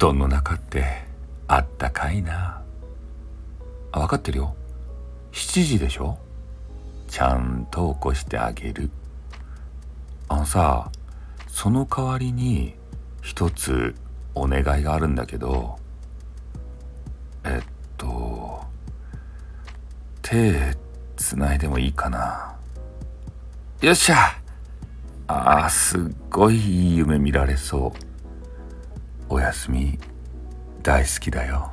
団の中ってあったかいな。あ分かってるよ。7時でしょ？ちゃんと起こしてあげる。あのさその代わりに一つお願いがあるんだけどえっと手つないでもいいかな。よっしゃ！あーすっごいいい夢見られそう。休み大好きだよ。